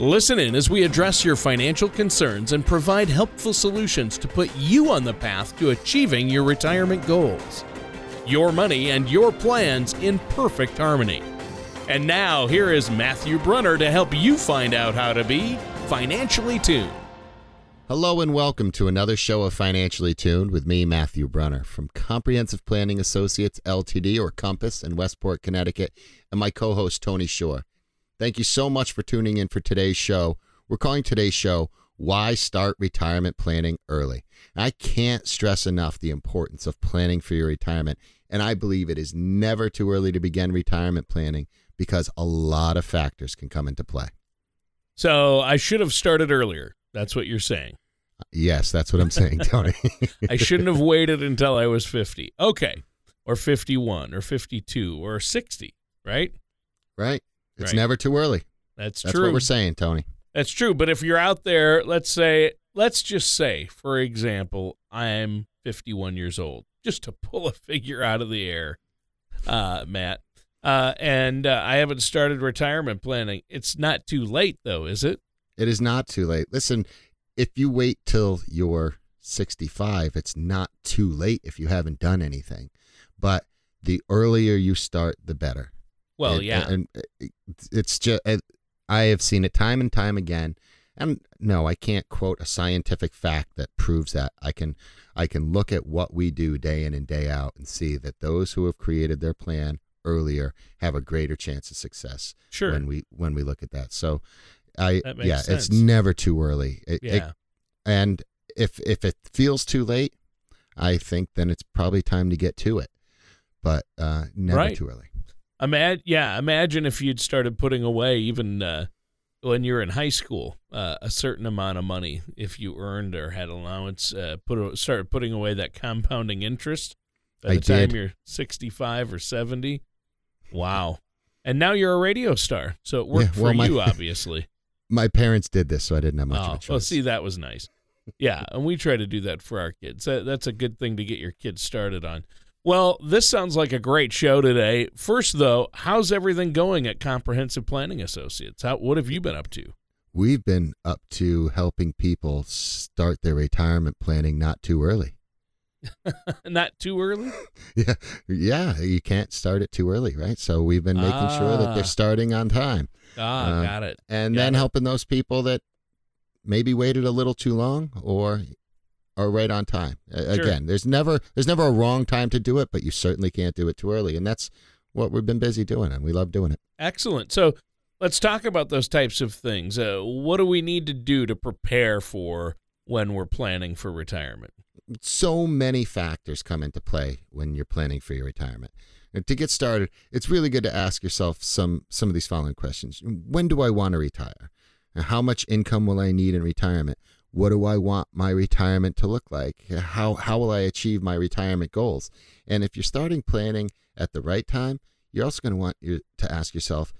Listen in as we address your financial concerns and provide helpful solutions to put you on the path to achieving your retirement goals. Your money and your plans in perfect harmony. And now, here is Matthew Brunner to help you find out how to be financially tuned. Hello and welcome to another show of Financially Tuned with me, Matthew Brunner, from Comprehensive Planning Associates LTD or Compass in Westport, Connecticut, and my co host, Tony Shore. Thank you so much for tuning in for today's show. We're calling today's show Why Start Retirement Planning Early. I can't stress enough the importance of planning for your retirement, and I believe it is never too early to begin retirement planning because a lot of factors can come into play. So I should have started earlier. That's what you're saying. Yes, that's what I'm saying, Tony. I shouldn't have waited until I was 50. Okay. Or 51 or 52 or 60, right? Right. It's Right. never too early. That's, That's true. what we're saying, Tony. That's true. But if you're out there, let's say, let's just say, for example, I'm 51 years old, just to pull a figure out of the air, uh, Matt. Uh, and uh, I haven't started retirement planning. It's not too late, though, is it? It is not too late. Listen, if you wait till you're 65, it's not too late if you haven't done anything. But the earlier you start, the better. Well, And- yeah. And it's just, I have seen it time and time again. And no, I can't quote a scientific fact that proves that. I can, I can look at what we do day in and day out and see that those who have created their plan earlier have a greater chance of success sure. when we when we look at that. So I yeah, sense. it's never too early. It, it- yeah. and if if it feels too late, I think then it's probably time to get to it. But uh never Right. too early. Imagine, yeah, imagine if you'd started putting away even uh, when you're in high school uh, a certain amount of money if you earned or had allowance. Uh, put a- started putting away that compounding interest by the I time did. you're 65 or 70. Wow! And now you're a radio star, so it worked Yeah, well, for my- you, obviously. My parents did this, so I didn't have much of oh, a well, see, that was nice. Yeah, and we try to do that for our kids. That, that's a good thing to get your kids started on. Well, this sounds like a great show today. First, though, how's everything going at Comprehensive Planning Associates? How, what have you been up to? We've been up to helping people start their retirement planning not too early. Not too early? Yeah, yeah, you can't start it too early, right? So we've been making sure that Ah. they're starting on time. Ah, Uh, got it. and Got then it. helping those people that maybe waited a little too long or are right on time. Sure. Again, there's never there's never a wrong time to do it, but you certainly can't do it too early, and that's what we've been busy doing, and we love doing it. Excellent. So let's talk about those types of things. Uh, what do we need to do to prepare for when we're planning for retirement? So many factors come into play when you're planning for your retirement. And to get started, it's really good to ask yourself some some of these following questions: When do I want to retire? And How much income will I need in retirement? What do I want my retirement to look like? How how will I achieve my retirement goals? And if you're starting planning at the right time, you're also going to want you to ask yourself,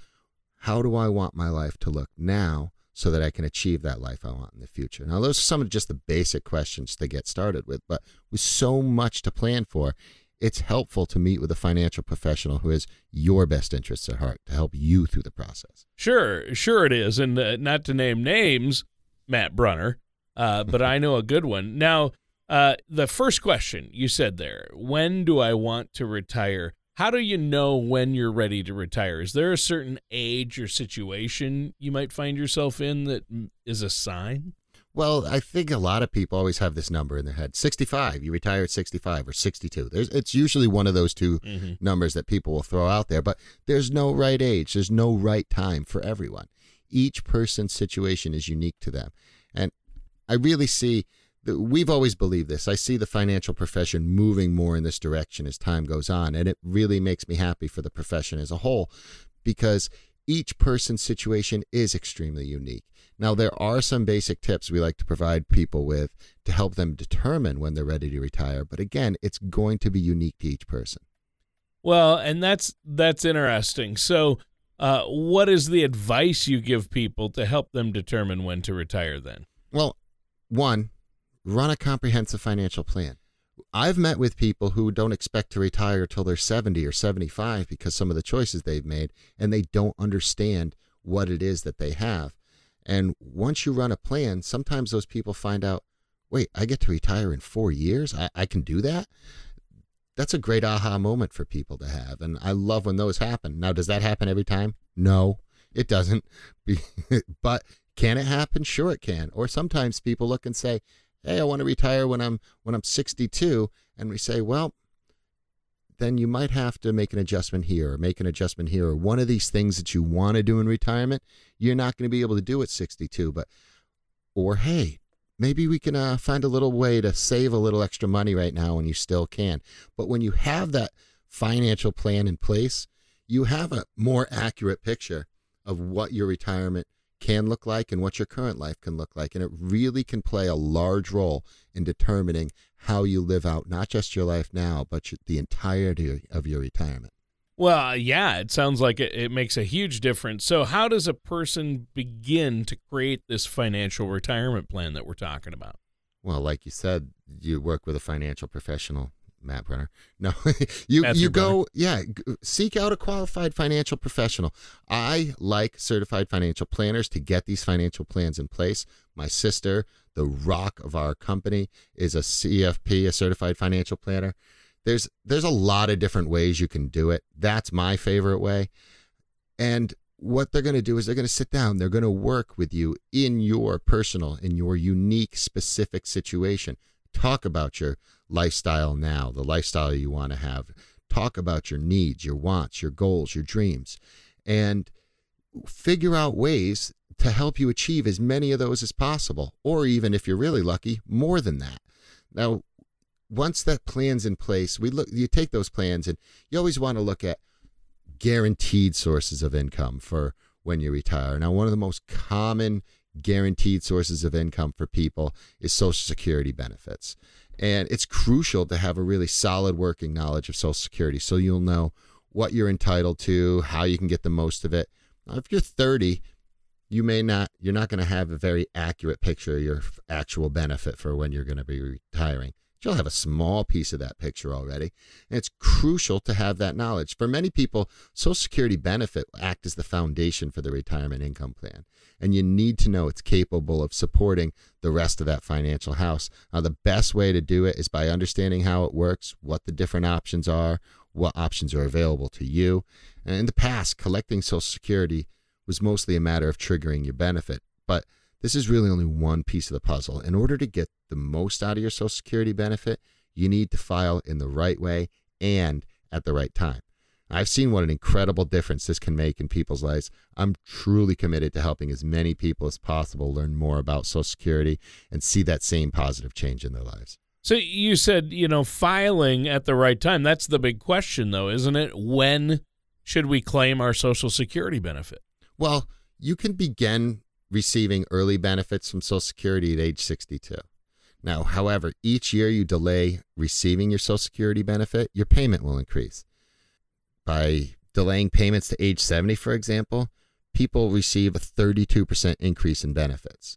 how do I want my life to look now so that I can achieve that life I want in the future? Now, those are some of just the basic questions to get started with, but with so much to plan for, it's helpful to meet with a financial professional who has your best interests at heart to help you through the process. Sure, sure it is. And uh, not to name names, Matt Brunner, uh, but I know a good one. Now, uh, the first question you said there when do I want to retire? How do you know when you're ready to retire? Is there a certain age or situation you might find yourself in that mm, a sign? Well, I think a lot of people always have this number in their head 65, you retire at 65 or 62. There's, it's usually one of those 2 Mm-hmm. numbers that people will throw out there, but there's no right age, there's no right time for everyone. Each person's situation is unique to them. And I really see that we've always believed this. I see the financial profession moving more in this direction as time goes on, and it really makes me happy for the profession as a whole because each person's situation is extremely unique. Now, there are some basic tips we like to provide people with to help them determine when they're ready to retire. But again, it's going to be unique to each person. Well, and that's that's interesting. So, uh, what is the advice you give people to help them determine when to retire? Then, well, one, run a comprehensive financial plan. I've met with people who don't expect to retire till they're 70 or 75 because some of the choices they've made and they don't understand what it is that they have. And once you run a plan, sometimes those people find out, wait, I get to retire in four years? I, I can do that? That's a great aha moment for people to have. And I love when those happen. Now, does that happen every time? No, it doesn't. but can it happen? Sure, it can. Or sometimes people look and say, hey, I want to retire when I'm when I'm 62, and we say, well, then you might have to make an adjustment here or make an adjustment here or one of these things that you want to do in retirement, you're not going to be able to do at 62. But or hey, maybe we can uh, find a little way to save a little extra money right now and you still can. But when you have that financial plan in place, you have a more accurate picture of what your retirement can look like and what your current life can look like. And it really can play a large role in determining how you live out not just your life now, but the entirety of your retirement. Well, uh, yeah, it sounds like it, it makes a huge difference. So, how does a person begin to create this financial retirement plan that we're talking about? Well, like you said, you work with a financial professional Matt Brunner. No, you you go yeah, seek out a qualified financial professional. I like certified financial planners to get these financial plans in place. My sister, the rock of our company, is a CFP, a certified financial planner. There's there's a lot of different ways you can do it. That's my favorite way. And what they're going to do is they're going to sit down, they're going to work with you in your personal, in your unique specific situation. Talk about your lifestyle now, the lifestyle you want to have. Talk about your needs, your wants, your goals, your dreams, and figure out ways to help you achieve as many of those as possible, or even if you're really lucky, more than that. Now, once that plan's in place, we look you take those plans and you always want to look at guaranteed sources of income for when you retire. Now, one of the most common guaranteed sources of income for people is Social Security benefits. And it's crucial to have a really solid working knowledge of Social Security so you'll know what you're entitled to, how you can get the most of it. Now, if you're 30, you may not you're not going to have a very accurate picture of your actual benefit for when you're going to be retiring you'll have a small piece of that picture already. And it's crucial to have that knowledge. For many people, Social Security benefit act as the foundation for the retirement income plan. And you need to know it's capable of supporting the rest of that financial house. Now, the best way to do it is by understanding how it works, what the different options are, what options are available to you. And in the past, collecting Social Security was mostly a matter of triggering your benefit. But this is really only one piece of the puzzle. In order to get the most out of your Social Security benefit, you need to file in the right way and at the right time. I've seen what an incredible difference this can make in people's lives. I'm truly committed to helping as many people as possible learn more about Social Security and see that same positive change in their lives. So you said, you know, filing at the right time. That's the big question, though, isn't it? When should we claim our Social Security benefit? Well, you can begin receiving early benefits from Social Security at age 62. Now, however, each year you delay receiving your Social Security benefit, your payment will increase. By delaying payments to age 70, for example, people receive a 32% increase in benefits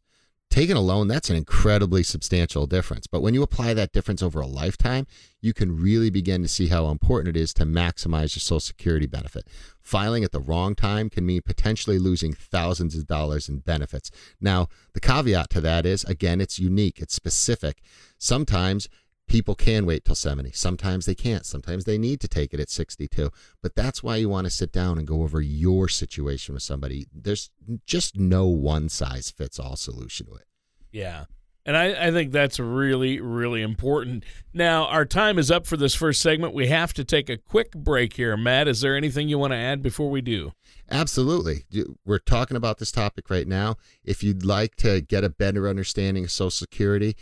taken alone, that's an incredibly substantial difference. But when you apply that difference over a lifetime, you can really begin to see how important it is to maximize your Social Security benefit. Filing at the wrong time can mean potentially losing thousands of dollars in benefits. Now, the caveat to that is again, it's unique, it's specific. Sometimes people can wait till 70. Sometimes they can't. Sometimes they need to take it at 62. But that's why you want to sit down and go over your situation with somebody. There's just no one size fits all solution to it. Yeah. And I, I think that's really, really important. Now, our time is up for this first segment. We have to take a quick break here. Matt, is there anything you want to add before we do? Absolutely. We're talking about this topic right now. If you'd like to get a better understanding of Social Security,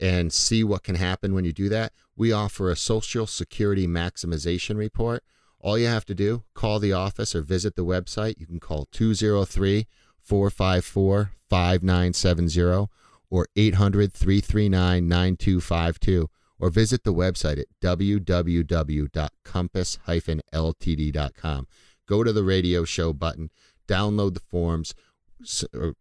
and see what can happen when you do that, we offer a Social Security Maximization Report. All you have to do, call the office or visit the website. You can call 203 454 5970 or 800 339 9252 or visit the website at www.compass-ltd.com. Go to the radio show button, download the forms,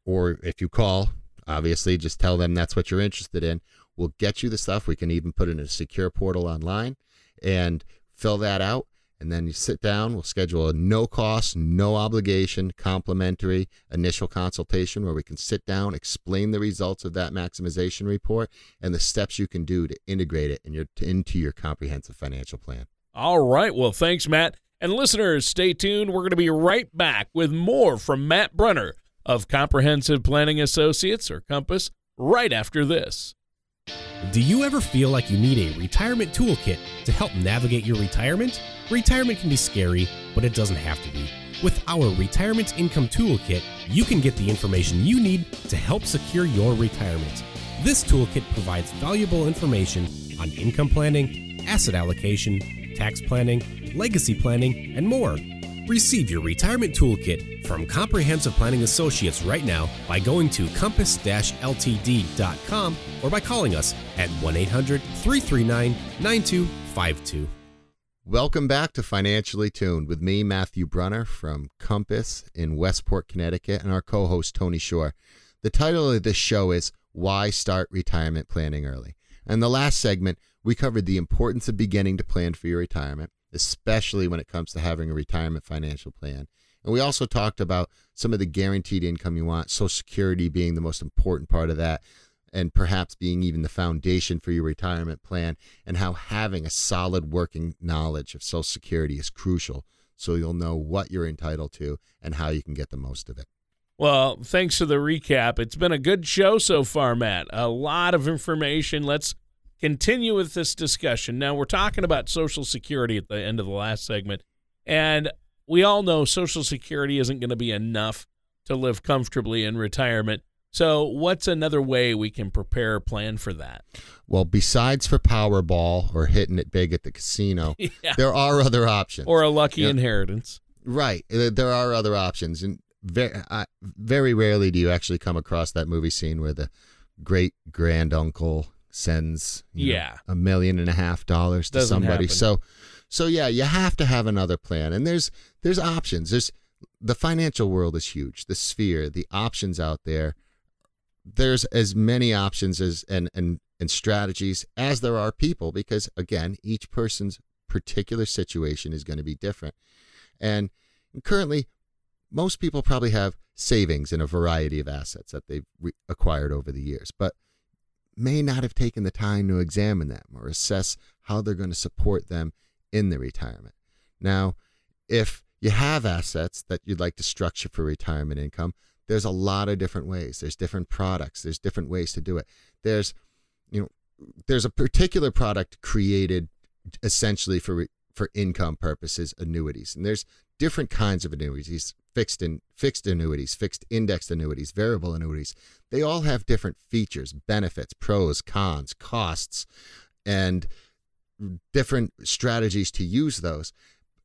or if you call, obviously just tell them that's what you're interested in. We'll get you the stuff. We can even put in a secure portal online and fill that out and then you sit down. We'll schedule a no cost, no obligation, complimentary initial consultation where we can sit down, explain the results of that maximization report, and the steps you can do to integrate it in your, into your comprehensive financial plan. All right. Well, thanks, Matt. And listeners, stay tuned. We're going to be right back with more from Matt Brunner of Comprehensive Planning Associates, or Compass, right after this. Do you ever feel like you need a retirement toolkit to help navigate your retirement? Retirement can be scary, but it doesn't have to be. With our Retirement Income Toolkit, you can get the information you need to help secure your retirement. This toolkit provides valuable information on income planning, asset allocation, tax planning, legacy planning, and more. Receive your retirement toolkit from Comprehensive Planning Associates right now by going to compass ltd.com or by calling us at 1 800 339 9252. Welcome back to Financially Tuned with me, Matthew Brunner from Compass in Westport, Connecticut, and our co host, Tony Shore. The title of this show is Why Start Retirement Planning Early. In the last segment, we covered the importance of beginning to plan for your retirement especially when it comes to having a retirement financial plan. And we also talked about some of the guaranteed income you want, Social Security being the most important part of that, and perhaps being even the foundation for your retirement plan, and how having a solid working knowledge of Social Security is crucial so you'll know what you're entitled to and how you can get the most of it. Well, thanks for the recap. It's been a good show so far, Matt. A lot of information. Let's continue with this discussion. Now, we're talking about Social Security at the end of the last segment, and we all know Social Security isn't going to be enough to live comfortably in retirement. So, what's another way we can prepare a plan for that? Well, besides for Powerball or hitting it big at the casino, yeah. there are other options. Or a lucky you know, inheritance. Right. There are other options. And very, uh, very rarely do you actually come across that movie scene where the great granduncle sends yeah know, a million and a half dollars to Doesn't somebody. Happen. So so yeah, you have to have another plan. And there's there's options. There's the financial world is huge. The sphere, the options out there. There's as many options as and and and strategies as there are people because again, each person's particular situation is going to be different. And currently most people probably have savings in a variety of assets that they've re- acquired over the years. But may not have taken the time to examine them or assess how they're going to support them in the retirement. Now, if you have assets that you'd like to structure for retirement income, there's a lot of different ways. There's different products, there's different ways to do it. There's you know, there's a particular product created essentially for for income purposes, annuities. And there's different kinds of annuities fixed in fixed annuities, fixed indexed annuities, variable annuities. They all have different features, benefits, pros, cons, costs, and different strategies to use those.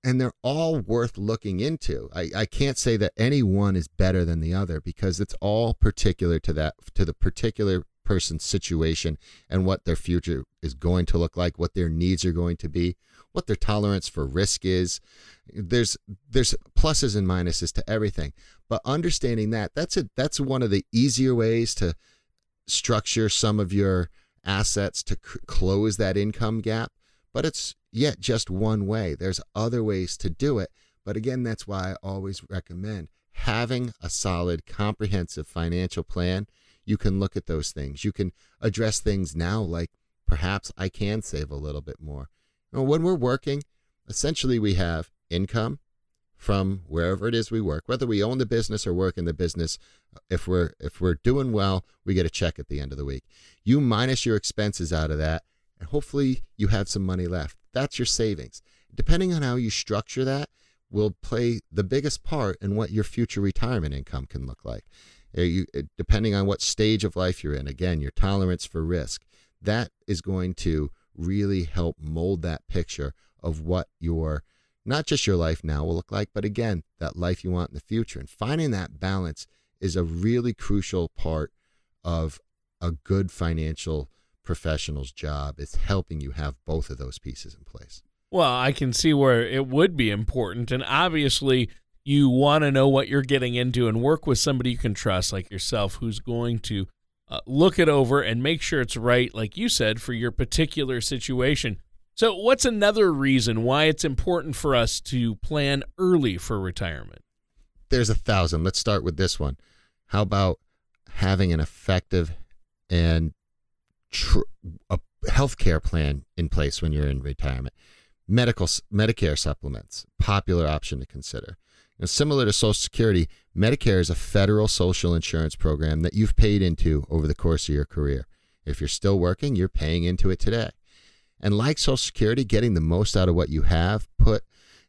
And they're all worth looking into. I, I can't say that any one is better than the other because it's all particular to that to the particular person's situation and what their future is going to look like, what their needs are going to be, what their tolerance for risk is. There's there's pluses and minuses to everything. But understanding that that's a that's one of the easier ways to structure some of your assets to close that income gap, but it's yet just one way. There's other ways to do it, but again that's why I always recommend having a solid comprehensive financial plan you can look at those things. You can address things now like perhaps I can save a little bit more. When we're working, essentially we have income from wherever it is we work, whether we own the business or work in the business. If we're if we're doing well, we get a check at the end of the week. You minus your expenses out of that, and hopefully you have some money left. That's your savings. Depending on how you structure that, will play the biggest part in what your future retirement income can look like. Uh, you, uh, depending on what stage of life you're in, again, your tolerance for risk, that is going to really help mold that picture of what your not just your life now will look like, but again, that life you want in the future. And finding that balance is a really crucial part of a good financial professional's job. It's helping you have both of those pieces in place. Well, I can see where it would be important. And obviously, you want to know what you're getting into and work with somebody you can trust, like yourself, who's going to uh, look it over and make sure it's right, like you said, for your particular situation. So, what's another reason why it's important for us to plan early for retirement? There's a thousand. Let's start with this one. How about having an effective and tr- a healthcare plan in place when you're in retirement? Medical Medicare supplements, popular option to consider. Now, similar to Social Security, Medicare is a federal social insurance program that you've paid into over the course of your career. If you're still working, you're paying into it today. And like Social Security, getting the most out of what you have put,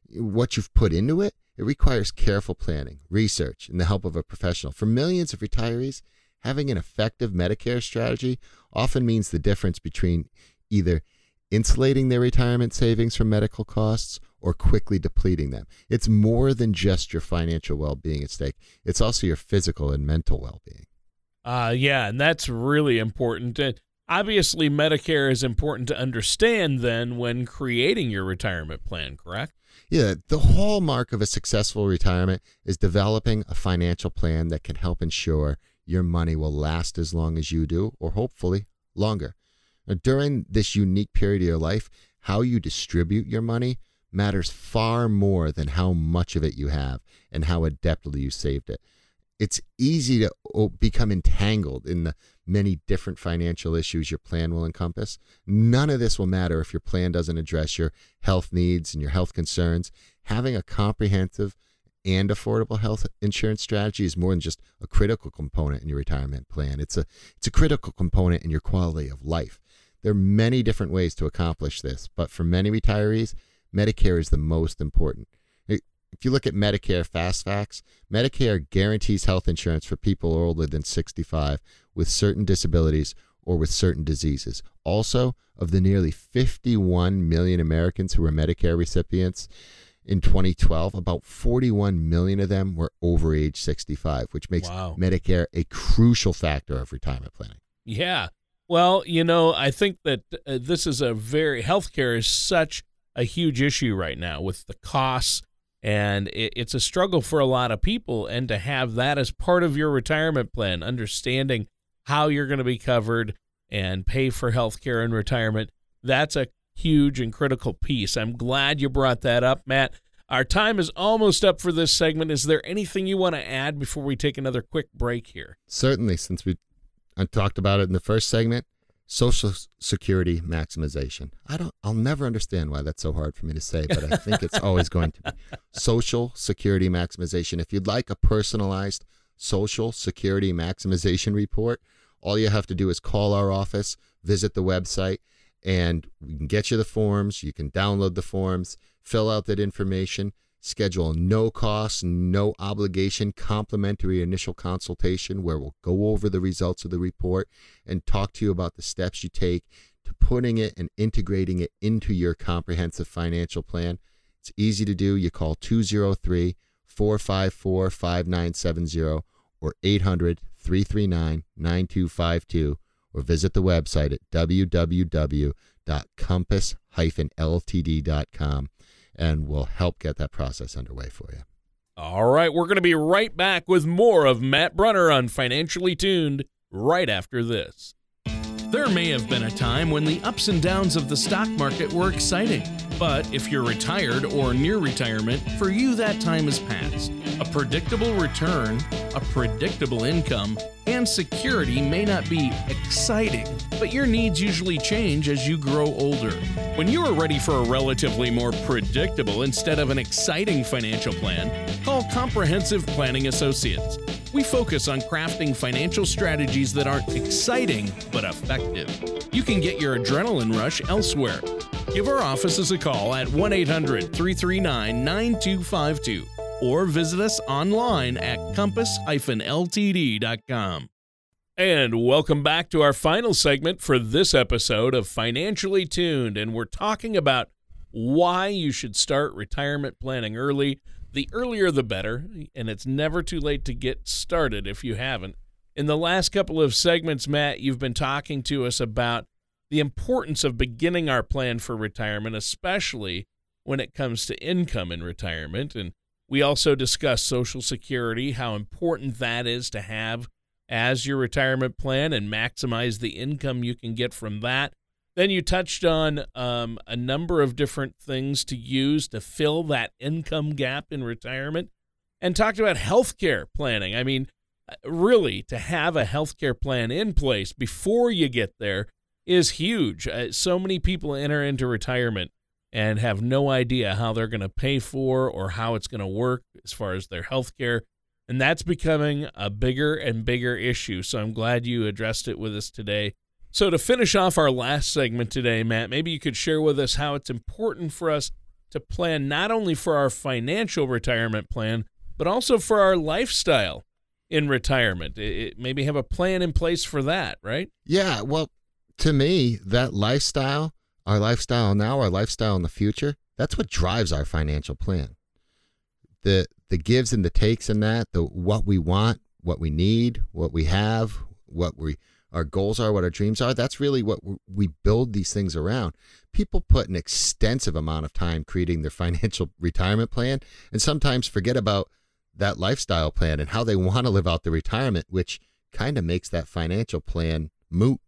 what you've put into it, it requires careful planning, research, and the help of a professional. For millions of retirees, having an effective Medicare strategy often means the difference between either insulating their retirement savings from medical costs or quickly depleting them. It's more than just your financial well being at stake, it's also your physical and mental well being. Uh, yeah, and that's really important. And obviously, Medicare is important to understand then when creating your retirement plan, correct? Yeah, the hallmark of a successful retirement is developing a financial plan that can help ensure your money will last as long as you do, or hopefully longer. Now, during this unique period of your life, how you distribute your money matters far more than how much of it you have and how adeptly you saved it. It's easy to become entangled in the many different financial issues your plan will encompass. None of this will matter if your plan doesn't address your health needs and your health concerns. Having a comprehensive and affordable health insurance strategy is more than just a critical component in your retirement plan. It's a it's a critical component in your quality of life. There are many different ways to accomplish this, but for many retirees, Medicare is the most important. If you look at Medicare Fast Facts, Medicare guarantees health insurance for people older than 65 with certain disabilities or with certain diseases. Also, of the nearly 51 million Americans who were Medicare recipients in 2012, about 41 million of them were over age 65, which makes wow. Medicare a crucial factor of retirement planning. Yeah. Well, you know, I think that uh, this is a very healthcare is such a huge issue right now with the costs and it, it's a struggle for a lot of people and to have that as part of your retirement plan understanding how you're going to be covered and pay for health care in retirement that's a huge and critical piece. I'm glad you brought that up matt. Our time is almost up for this segment. Is there anything you want to add before we take another quick break here? Certainly since we I talked about it in the first segment social security maximization. I don't I'll never understand why that's so hard for me to say, but I think it's always going to be social security maximization. If you'd like a personalized social security maximization report, all you have to do is call our office, visit the website, and we can get you the forms, you can download the forms, fill out that information, schedule no cost, no obligation, complimentary initial consultation where we'll go over the results of the report and talk to you about the steps you take to putting it and integrating it into your comprehensive financial plan. It's easy to do. You call 203 454 5970 or 800 339 9252 or visit the website at www.compass-ltd.com and we'll help get that process underway for you. All right, we're going to be right back with more of Matt Brunner on Financially Tuned right after this. There may have been a time when the ups and downs of the stock market were exciting. But if you're retired or near retirement, for you that time is past. A predictable return, a predictable income, and security may not be exciting, but your needs usually change as you grow older. When you are ready for a relatively more predictable instead of an exciting financial plan, call Comprehensive Planning Associates. We focus on crafting financial strategies that aren't exciting but effective. You can get your adrenaline rush elsewhere. Give our offices a call at 1 800 339 9252 or visit us online at compass ltd.com. And welcome back to our final segment for this episode of Financially Tuned. And we're talking about why you should start retirement planning early the earlier the better, and it's never too late to get started if you haven't. In the last couple of segments, Matt, you've been talking to us about the importance of beginning our plan for retirement, especially when it comes to income in retirement. And we also discussed Social Security, how important that is to have as your retirement plan and maximize the income you can get from that. Then you touched on um, a number of different things to use to fill that income gap in retirement and talked about healthcare planning. I mean, uh, really, to have a healthcare plan in place before you get there is huge. Uh, so many people enter into retirement and have no idea how they're going to pay for or how it's going to work as far as their health care. And that's becoming a bigger and bigger issue. So I'm glad you addressed it with us today. So, to finish off our last segment today, Matt, maybe you could share with us how it's important for us to plan not only for our financial retirement plan, but also for our lifestyle in retirement. It, maybe have a plan in place for that, right? Yeah. Well, to me, that lifestyle, our lifestyle now, our lifestyle in the future, that's what drives our financial plan. The the gives and the takes in that, the what we want, what we need, what we have, what we our goals are, what our dreams are. That's really what we build these things around. People put an extensive amount of time creating their financial retirement plan and sometimes forget about that lifestyle plan and how they want to live out the retirement, which kind of makes that financial plan moot.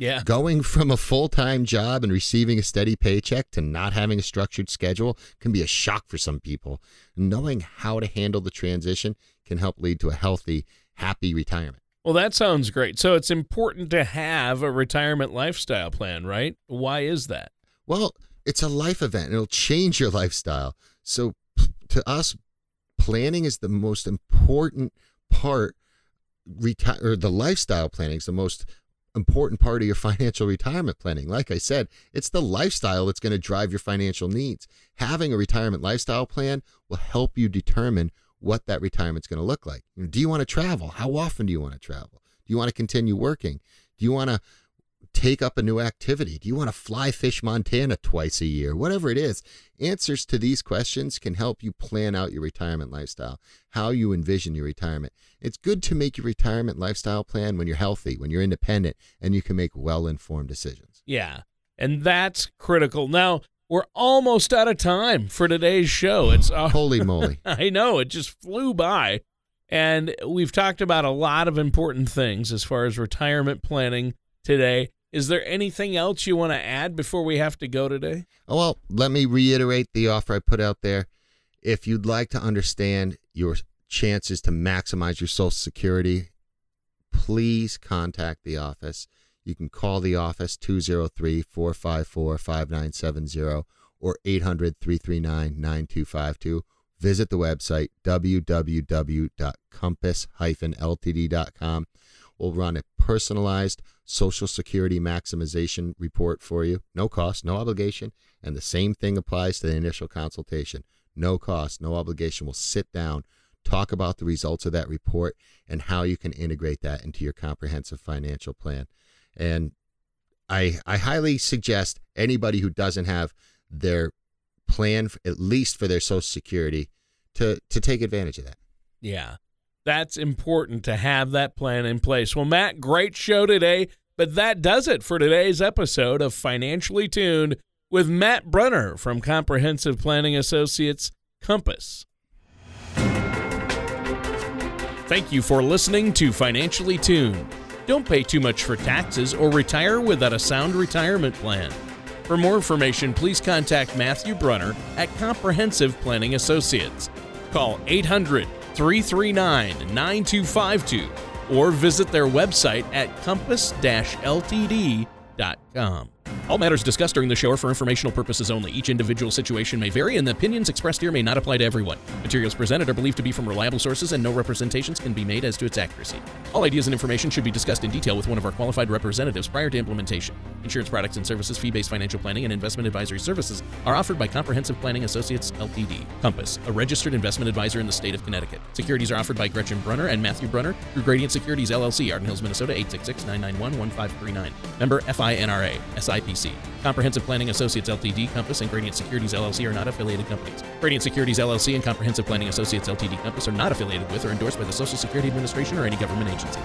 Yeah. Going from a full time job and receiving a steady paycheck to not having a structured schedule can be a shock for some people. Knowing how to handle the transition can help lead to a healthy, happy retirement. Well, that sounds great. So it's important to have a retirement lifestyle plan, right? Why is that? Well, it's a life event. It'll change your lifestyle. So to us, planning is the most important part. Retire or the lifestyle planning is the most important part of your financial retirement planning. Like I said, it's the lifestyle that's going to drive your financial needs. Having a retirement lifestyle plan will help you determine what that retirement's going to look like. Do you want to travel? How often do you want to travel? Do you want to continue working? Do you want to take up a new activity? Do you want to fly fish Montana twice a year? Whatever it is, answers to these questions can help you plan out your retirement lifestyle, how you envision your retirement. It's good to make your retirement lifestyle plan when you're healthy, when you're independent, and you can make well informed decisions. Yeah. And that's critical. Now, we're almost out of time for today's show. It's uh, holy moly. I know it just flew by. And we've talked about a lot of important things as far as retirement planning today. Is there anything else you want to add before we have to go today? Oh, well, let me reiterate the offer I put out there. If you'd like to understand your chances to maximize your Social Security, please contact the office. You can call the office 203 454 5970 or 800 339 9252. Visit the website www.compass-ltd.com. We'll run a personalized Social Security maximization report for you. No cost, no obligation. And the same thing applies to the initial consultation. No cost, no obligation. We'll sit down, talk about the results of that report and how you can integrate that into your comprehensive financial plan. And I I highly suggest anybody who doesn't have their plan at least for their social security to to take advantage of that. Yeah. That's important to have that plan in place. Well, Matt, great show today, but that does it for today's episode of Financially Tuned with Matt Brunner from Comprehensive Planning Associates Compass. Thank you for listening to Financially Tuned. Don't pay too much for taxes or retire without a sound retirement plan. For more information, please contact Matthew Brunner at Comprehensive Planning Associates. Call 800 339 9252 or visit their website at compass ltd.com. All matters discussed during the show are for informational purposes only. Each individual situation may vary, and the opinions expressed here may not apply to everyone. Materials presented are believed to be from reliable sources, and no representations can be made as to its accuracy. All ideas and information should be discussed in detail with one of our qualified representatives prior to implementation. Insurance products and services, fee based financial planning, and investment advisory services are offered by Comprehensive Planning Associates LTD. Compass, a registered investment advisor in the state of Connecticut. Securities are offered by Gretchen Brunner and Matthew Brunner through Gradient Securities LLC, Arden Hills, Minnesota 866 991 1539. Member FINRA. SI SIPC. Comprehensive Planning Associates Ltd, Compass, and Gradient Securities LLC are not affiliated companies. Gradient Securities LLC and Comprehensive Planning Associates Ltd, Compass are not affiliated with or endorsed by the Social Security Administration or any government agency.